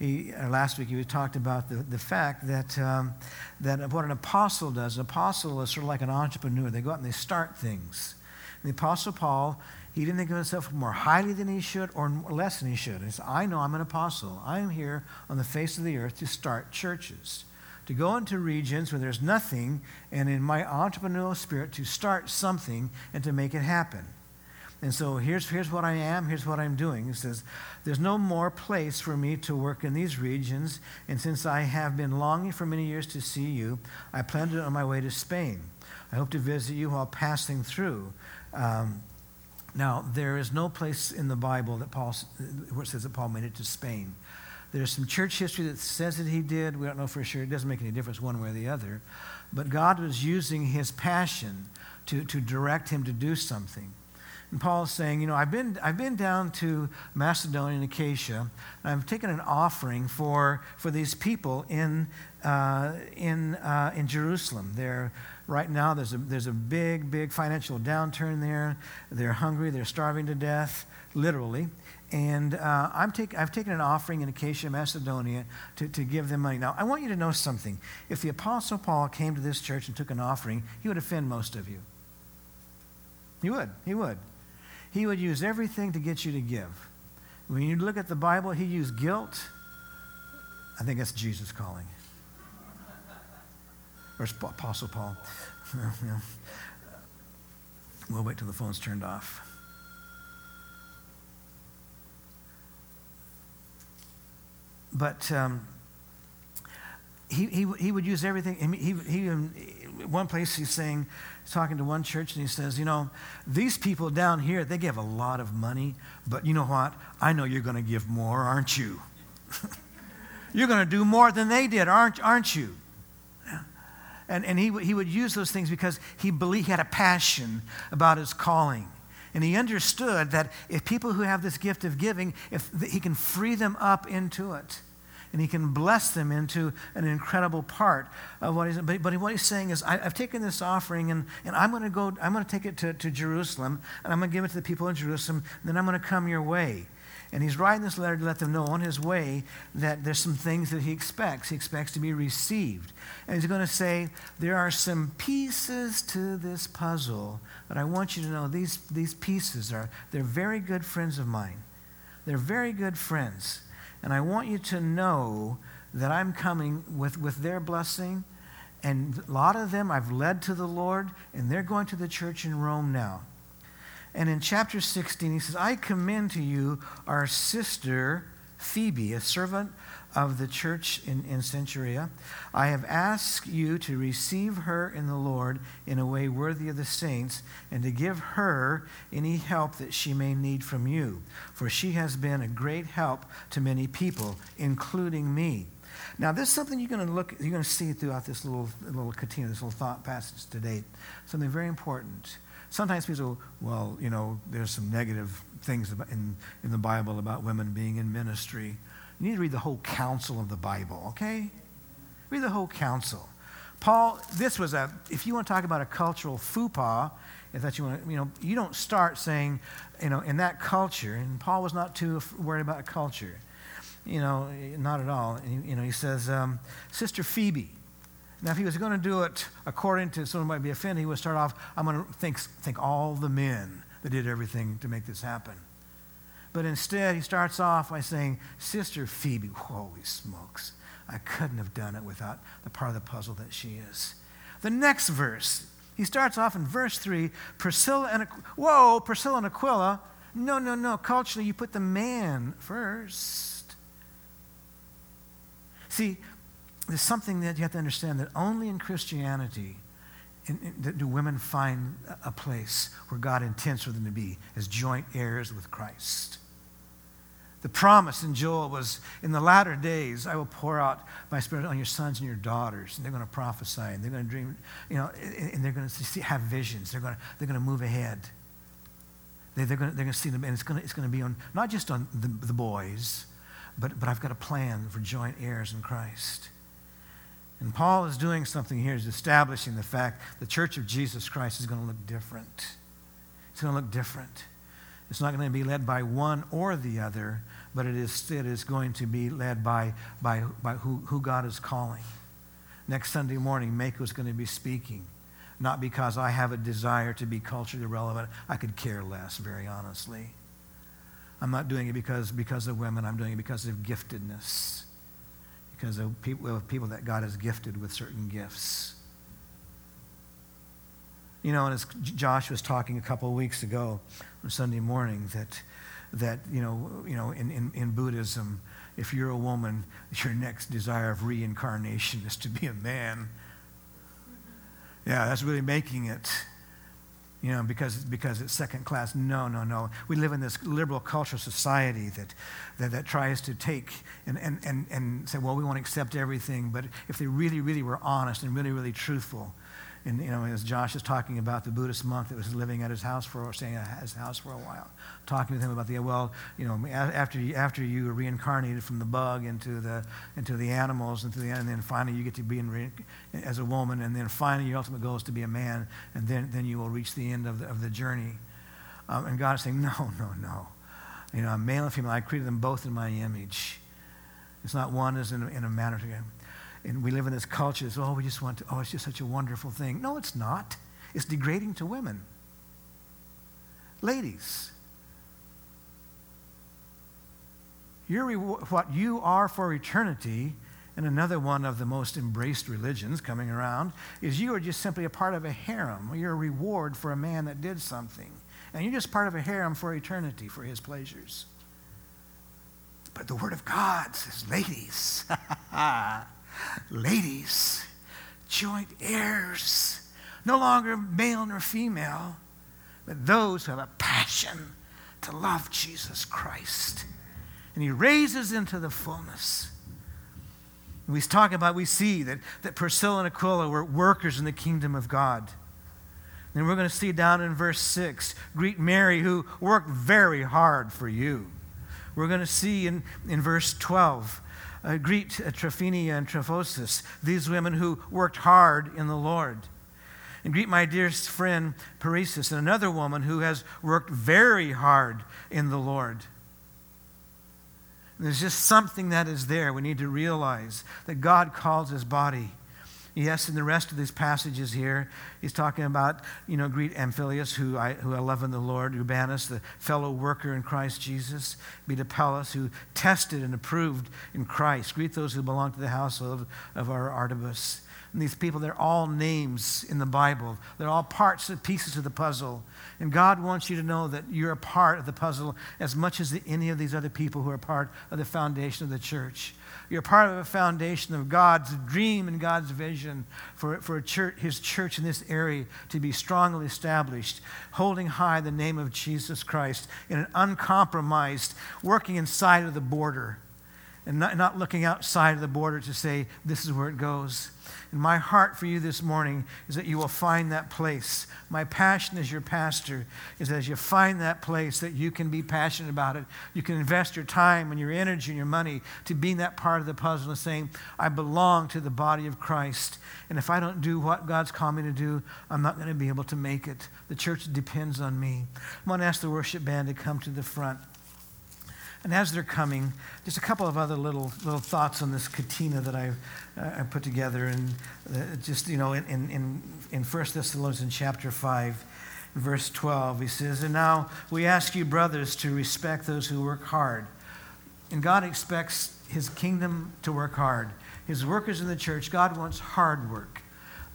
he, uh, last week he talked about the, the fact that, um, that what an apostle does, an apostle is sort of like an entrepreneur. They go out and they start things. And the apostle Paul, he didn't think of himself more highly than he should or less than he should. He said, I know I'm an apostle. I am here on the face of the earth to start churches to go into regions where there's nothing, and in my entrepreneurial spirit, to start something and to make it happen. And so here's, here's what I am, here's what I'm doing. He says, There's no more place for me to work in these regions, and since I have been longing for many years to see you, I planned it on my way to Spain. I hope to visit you while passing through. Um, now, there is no place in the Bible that Paul, where it says that Paul made it to Spain. There's some church history that says that he did. We don't know for sure. It doesn't make any difference one way or the other. But God was using his passion to, to direct him to do something. And Paul is saying, you know, I've been, I've been down to Macedonia and Achaia, and I've taken an offering for, for these people in, uh, in, uh, in Jerusalem. They're, right now, there's a, there's a big, big financial downturn there. They're hungry, they're starving to death, literally. And uh, I'm take, I've taken an offering in Achaia, Macedonia, to, to give them money. Now, I want you to know something. If the Apostle Paul came to this church and took an offering, he would offend most of you. He would. He would. He would use everything to get you to give. When you look at the Bible, he used guilt. I think that's Jesus calling. Or Apostle Paul. We'll wait till the phone's turned off. but um, he, he, he would use everything. He, he, one place he's saying, he's talking to one church, and he says, You know, these people down here, they give a lot of money, but you know what? I know you're going to give more, aren't you? you're going to do more than they did, aren't, aren't you? And, and he, he would use those things because he believed he had a passion about his calling. And he understood that if people who have this gift of giving, if he can free them up into it, and he can bless them into an incredible part of what he's but, but what he's saying is I, have taken this offering and, and i'm going to go i'm going to take it to, to jerusalem and i'm going to give it to the people in jerusalem. And then i'm going to come your way and he's writing this letter to let them know on his way that there's some things that he expects. He expects to be received. And he's going to say, There are some pieces to this puzzle that I want you to know. These, these pieces are, they're very good friends of mine. They're very good friends. And I want you to know that I'm coming with, with their blessing. And a lot of them I've led to the Lord, and they're going to the church in Rome now. And in chapter 16, he says, I commend to you our sister Phoebe, a servant of the church in, in Cenchrea. I have asked you to receive her in the Lord in a way worthy of the saints, and to give her any help that she may need from you, for she has been a great help to many people, including me. Now, this is something you're going to look, you're going to see throughout this little, little continue, this little thought passage today. Something very important. Sometimes people well, you know, there's some negative things in, in the Bible about women being in ministry. You need to read the whole counsel of the Bible, okay? Read the whole counsel. Paul, this was a, if you want to talk about a cultural faux pas, if that you want to, you know, you don't start saying, you know, in that culture, and Paul was not too worried about culture, you know, not at all. And, you know, he says, um, Sister Phoebe. Now, if he was going to do it according to someone might be offended, he would start off, I'm going to think, think all the men that did everything to make this happen. But instead, he starts off by saying, Sister Phoebe, holy smokes, I couldn't have done it without the part of the puzzle that she is. The next verse, he starts off in verse 3 Priscilla and, whoa, Priscilla and Aquila. No, no, no. Culturally, you put the man first. See, there's something that you have to understand that only in Christianity in, in, do women find a place where God intends for them to be as joint heirs with Christ. The promise in Joel was, in the latter days, I will pour out my spirit on your sons and your daughters, and they're going to prophesy, and they're going to dream, you know, and they're going to see, have visions. They're going to, they're going to move ahead. They, they're, going to, they're going to see them, and it's going to, it's going to be on, not just on the, the boys, but, but I've got a plan for joint heirs in Christ. And Paul is doing something here, he's establishing the fact the church of Jesus Christ is going to look different. It's going to look different. It's not going to be led by one or the other, but it is, it is going to be led by, by, by who, who God is calling. Next Sunday morning, Mako is going to be speaking, not because I have a desire to be culturally relevant. I could care less, very honestly. I'm not doing it because, because of women, I'm doing it because of giftedness because of people, of people that God has gifted with certain gifts. You know, and as Josh was talking a couple of weeks ago on Sunday morning, that, that you know, you know in, in, in Buddhism, if you're a woman, your next desire of reincarnation is to be a man. Yeah, that's really making it you know, because, because it's second class. No, no, no. We live in this liberal cultural society that, that, that tries to take and, and, and, and say, well, we want to accept everything. But if they really, really were honest and really, really truthful, and you know, as Josh is talking about the Buddhist monk that was living at his house for, or staying at his house for a while, talking with him about the well, you know, after you, after you were reincarnated from the bug into the into the animals, into the and then finally you get to be in re, as a woman, and then finally your ultimate goal is to be a man, and then then you will reach the end of the, of the journey. Um, and God is saying, no, no, no. You know, male and female, I created them both in my image. It's not one is in, in a manner to and we live in this culture that's, oh, we just want to, oh, it's just such a wonderful thing. No, it's not. It's degrading to women. Ladies, you're what you are for eternity, and another one of the most embraced religions coming around, is you are just simply a part of a harem. You're a reward for a man that did something. And you're just part of a harem for eternity, for his pleasures. But the Word of God says, ladies, Ladies, joint heirs, no longer male nor female, but those who have a passion to love Jesus Christ. And he raises into the fullness. We talk about, we see that, that Priscilla and Aquila were workers in the kingdom of God. And we're going to see down in verse 6 greet Mary, who worked very hard for you. We're going to see in, in verse 12 uh, greet uh, Tryphena and Tryphosa, these women who worked hard in the Lord. And greet my dearest friend Persis, and another woman who has worked very hard in the Lord. And there's just something that is there. We need to realize that God calls his body Yes, in the rest of these passages here, he's talking about, you know, greet Amphilius, who I, who I love in the Lord, Urbanus, the fellow worker in Christ Jesus, Apelles, who tested and approved in Christ. Greet those who belong to the household of, of our Artemis. And these people, they're all names in the Bible. They're all parts and pieces of the puzzle. And God wants you to know that you're a part of the puzzle as much as the, any of these other people who are part of the foundation of the church. You're part of a foundation of God's dream and God's vision for, for church, his church in this area to be strongly established, holding high the name of Jesus Christ in an uncompromised, working inside of the border and not, not looking outside of the border to say, this is where it goes. And my heart for you this morning is that you will find that place. My passion as your pastor is as you find that place that you can be passionate about it. You can invest your time and your energy and your money to being that part of the puzzle and saying, I belong to the body of Christ. And if I don't do what God's called me to do, I'm not going to be able to make it. The church depends on me. I'm going to ask the worship band to come to the front. And as they're coming, just a couple of other little little thoughts on this catena that I've I put together, and uh, just you know, in in in First Thessalonians chapter five, verse twelve, he says, "And now we ask you, brothers, to respect those who work hard." And God expects His kingdom to work hard. His workers in the church, God wants hard work.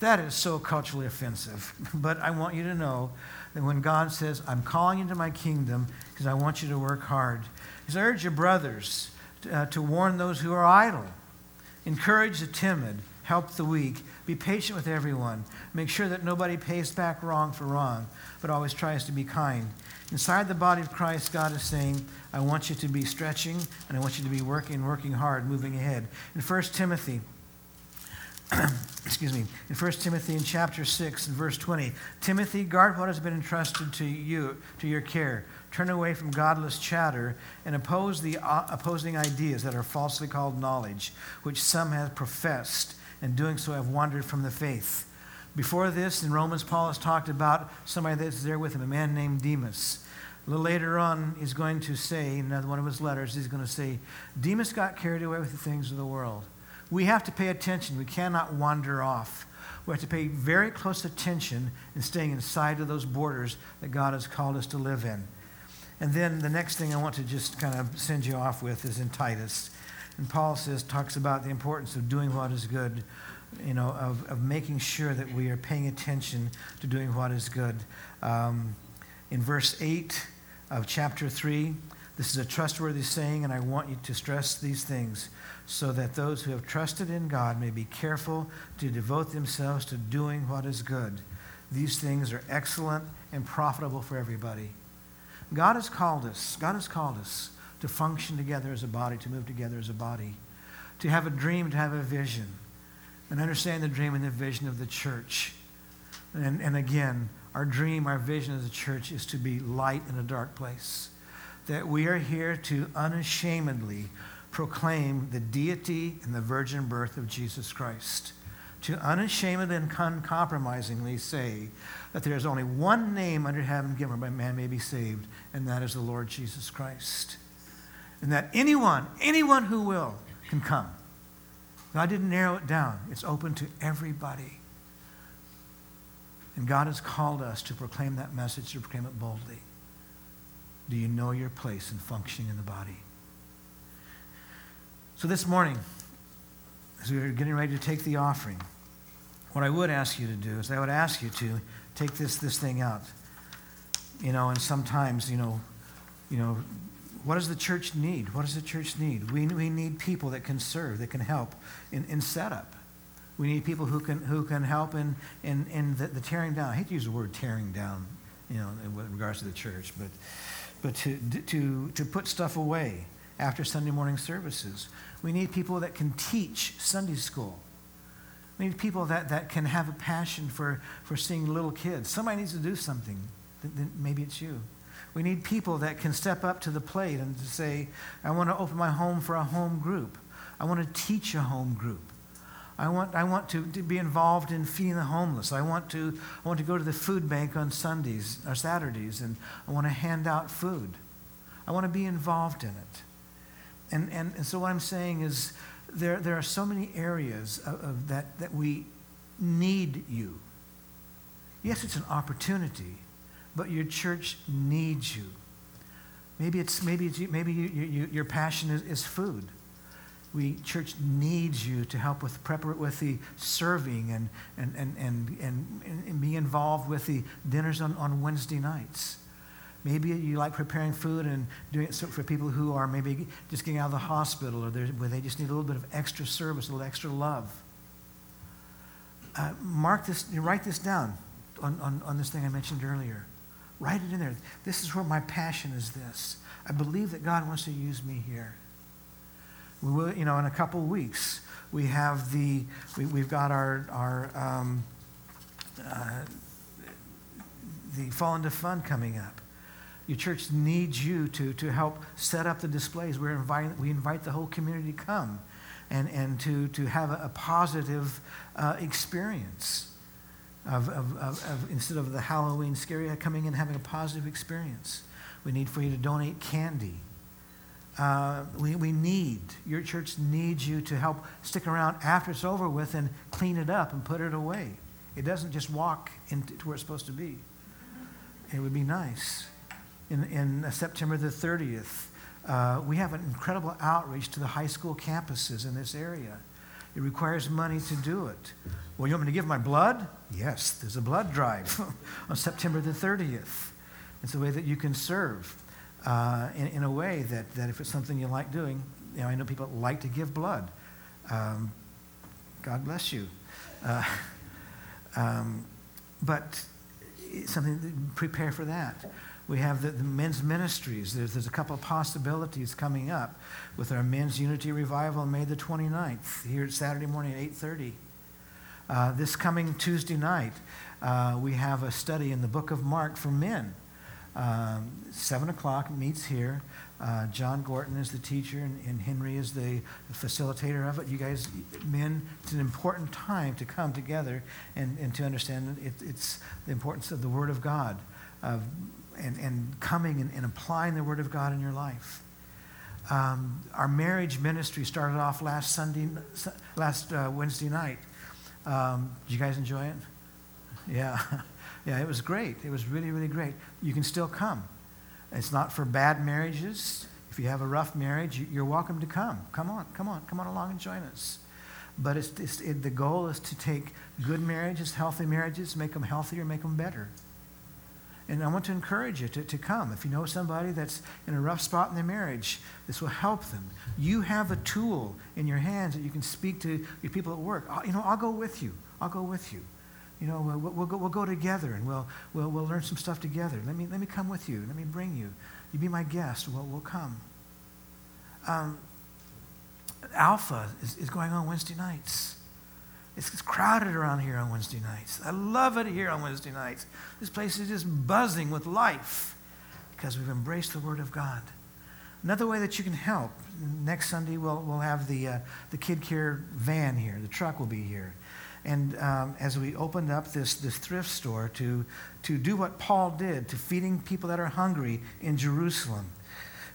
That is so culturally offensive. But I want you to know that when God says, I'm calling you into my kingdom because I want you to work hard, He urge your brothers to, uh, to warn those who are idle, encourage the timid, help the weak, be patient with everyone, make sure that nobody pays back wrong for wrong, but always tries to be kind. Inside the body of Christ, God is saying, I want you to be stretching and I want you to be working, working hard, moving ahead. In 1 Timothy, excuse me, in 1 Timothy in chapter 6 and verse 20, Timothy, guard what has been entrusted to you, to your care. Turn away from godless chatter and oppose the uh, opposing ideas that are falsely called knowledge, which some have professed, and doing so have wandered from the faith. Before this, in Romans, Paul has talked about somebody that's there with him, a man named Demas. A little later on, he's going to say, in another one of his letters, he's going to say, Demas got carried away with the things of the world we have to pay attention. We cannot wander off. We have to pay very close attention in staying inside of those borders that God has called us to live in. And then the next thing I want to just kind of send you off with is in Titus. And Paul says, talks about the importance of doing what is good, you know, of, of making sure that we are paying attention to doing what is good. Um, in verse 8 of chapter 3, this is a trustworthy saying, and I want you to stress these things so that those who have trusted in God may be careful to devote themselves to doing what is good. These things are excellent and profitable for everybody. God has called us, God has called us to function together as a body, to move together as a body, to have a dream, to have a vision, and understand the dream and the vision of the church. And, and again, our dream, our vision as a church is to be light in a dark place. That we are here to unashamedly proclaim the deity and the virgin birth of Jesus Christ. To unashamedly and uncompromisingly say that there is only one name under heaven given by man may be saved, and that is the Lord Jesus Christ. And that anyone, anyone who will, can come. God didn't narrow it down, it's open to everybody. And God has called us to proclaim that message, to proclaim it boldly. Do you know your place and functioning in the body? So this morning, as we are getting ready to take the offering, what I would ask you to do is I would ask you to take this, this thing out. You know, and sometimes, you know, you know, what does the church need? What does the church need? We, we need people that can serve, that can help in, in setup. We need people who can, who can help in, in, in the, the tearing down. I hate to use the word tearing down, you know, in regards to the church, but, but to, to, to put stuff away after Sunday morning services. We need people that can teach Sunday school. We need people that, that can have a passion for, for seeing little kids. Somebody needs to do something. Then maybe it's you. We need people that can step up to the plate and to say, I want to open my home for a home group. I want to teach a home group. I want, I want to, to be involved in feeding the homeless. I want, to, I want to go to the food bank on Sundays or Saturdays and I want to hand out food. I want to be involved in it. And, and, and so what I'm saying is there, there are so many areas of, of that, that we need you. Yes, it's an opportunity, but your church needs you. Maybe, it's, maybe, it's, maybe you, you, your passion is, is food. We, church needs you to help with, prepar- with the serving and, and, and, and, and, and be involved with the dinners on, on Wednesday nights. Maybe you like preparing food and doing it for people who are maybe just getting out of the hospital or where they just need a little bit of extra service, a little extra love. Uh, mark this, write this down on, on, on this thing I mentioned earlier. Write it in there. This is where my passion is this. I believe that God wants to use me here. We will, you know, in a couple weeks, we have the, we, have got our, our um, uh, the Fall into Fun coming up. Your church needs you to, to help set up the displays. We're inviting, we invite the whole community to come and, and to, to have a, a positive uh, experience. Of, of, of, of, instead of the Halloween scary, coming in having a positive experience. We need for you to donate candy. Uh, we, we need, your church needs you to help stick around after it's over with and clean it up and put it away. It doesn't just walk into where it's supposed to be. It would be nice in, in September the 30th, uh, we have an incredible outreach to the high school campuses in this area. It requires money to do it. Well, you want me to give my blood? Yes, there's a blood drive on September the 30th. It's a way that you can serve uh, in, in, a way that, that if it's something you like doing, you know, I know people like to give blood. Um, God bless you. Uh, um, but something, prepare for that. We have the, the men's ministries. There's, there's a couple of possibilities coming up with our men's unity revival on May the 29th here Saturday morning at 8.30. Uh, this coming Tuesday night, uh, we have a study in the book of Mark for men. Um, 7 o'clock meets here. Uh, John Gorton is the teacher, and, and Henry is the, facilitator of it. You guys, men, it's an important time to come together and, and to understand it, it's the importance of the Word of God, and, and coming and, and applying the Word of God in your life. Um, our marriage ministry started off last Sunday, last uh, Wednesday night. Um, did you guys enjoy it? Yeah, yeah, it was great. It was really, really great. You can still come. It's not for bad marriages. If you have a rough marriage, you're welcome to come. Come on, come on, come on along and join us. But it's, it's, it, the goal is to take good marriages, healthy marriages, make them healthier, make them better. And I want to encourage you to, to come. If you know somebody that's in a rough spot in their marriage, this will help them. You have a tool in your hands that you can speak to your people at work. I'll, you know, I'll go with you. I'll go with you. You know, we'll, we'll, go, we'll go together and we'll, we'll, we'll learn some stuff together. Let me, let me come with you. Let me bring you. You be my guest. We'll, we'll come. Um, Alpha is, is going on Wednesday nights. It's, crowded around here on Wednesday nights. I love it here on Wednesday nights. This place is just buzzing with life because we've embraced the Word of God. Another way that you can help, next Sunday we'll, we'll have the, uh, the Kid Care van here. The truck will be here. And um, as we opened up this, this thrift store to, to do what Paul did, to feeding people that are hungry in Jerusalem,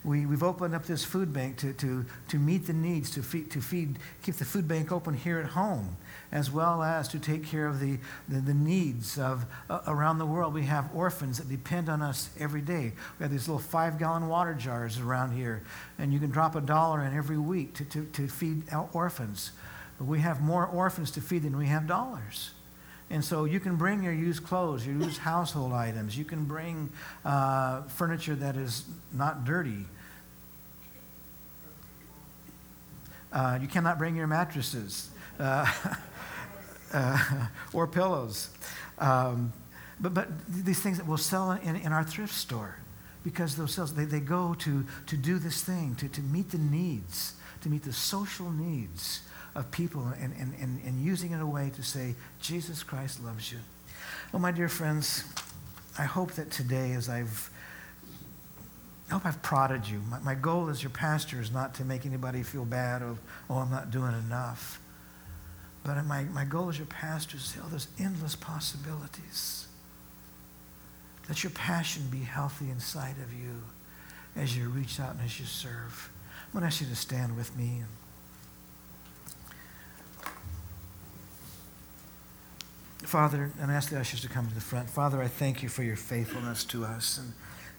we, we've opened up this food bank to, to, to meet the needs, to feed, to feed, keep the food bank open here at home as well as to take care of the, the, the needs of uh, around the world. We have orphans that depend on us every day. We have these little five gallon water jars around here, and you can drop a dollar in every week to, to, to feed orphans. But we have more orphans to feed than we have dollars. And so you can bring your used clothes, your used household items. You can bring uh, furniture that is not dirty. Uh, you cannot bring your mattresses. Uh, uh, or pillows. Um, but, but these things that we'll sell in, in our thrift store because those sales, they, they go to, to do this thing, to, to meet the needs, to meet the social needs of people and, and, and, and using it in a way to say, Jesus Christ loves you. Well, my dear friends, I hope that today, as I've I hope I've prodded you. My, my goal as your pastor is not to make anybody feel bad or, oh, I'm not doing enough. But my, my goal as your pastor is to oh, there's endless possibilities. Let your passion be healthy inside of you as you reach out and as you serve. I'm going to ask you to stand with me. Father, and I ask the ushers to come to the front. Father, I thank you for your faithfulness to us. And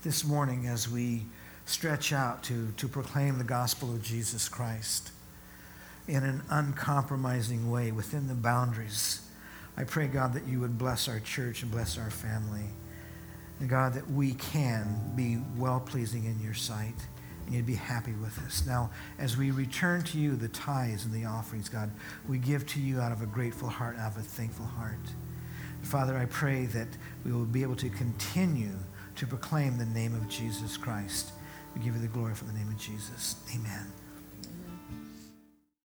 this morning, as we stretch out to, to proclaim the gospel of Jesus Christ, in an uncompromising way within the boundaries. I pray, God, that you would bless our church and bless our family. And God, that we can be well pleasing in your sight and you'd be happy with us. Now, as we return to you the tithes and the offerings, God, we give to you out of a grateful heart, out of a thankful heart. Father, I pray that we will be able to continue to proclaim the name of Jesus Christ. We give you the glory for the name of Jesus. Amen.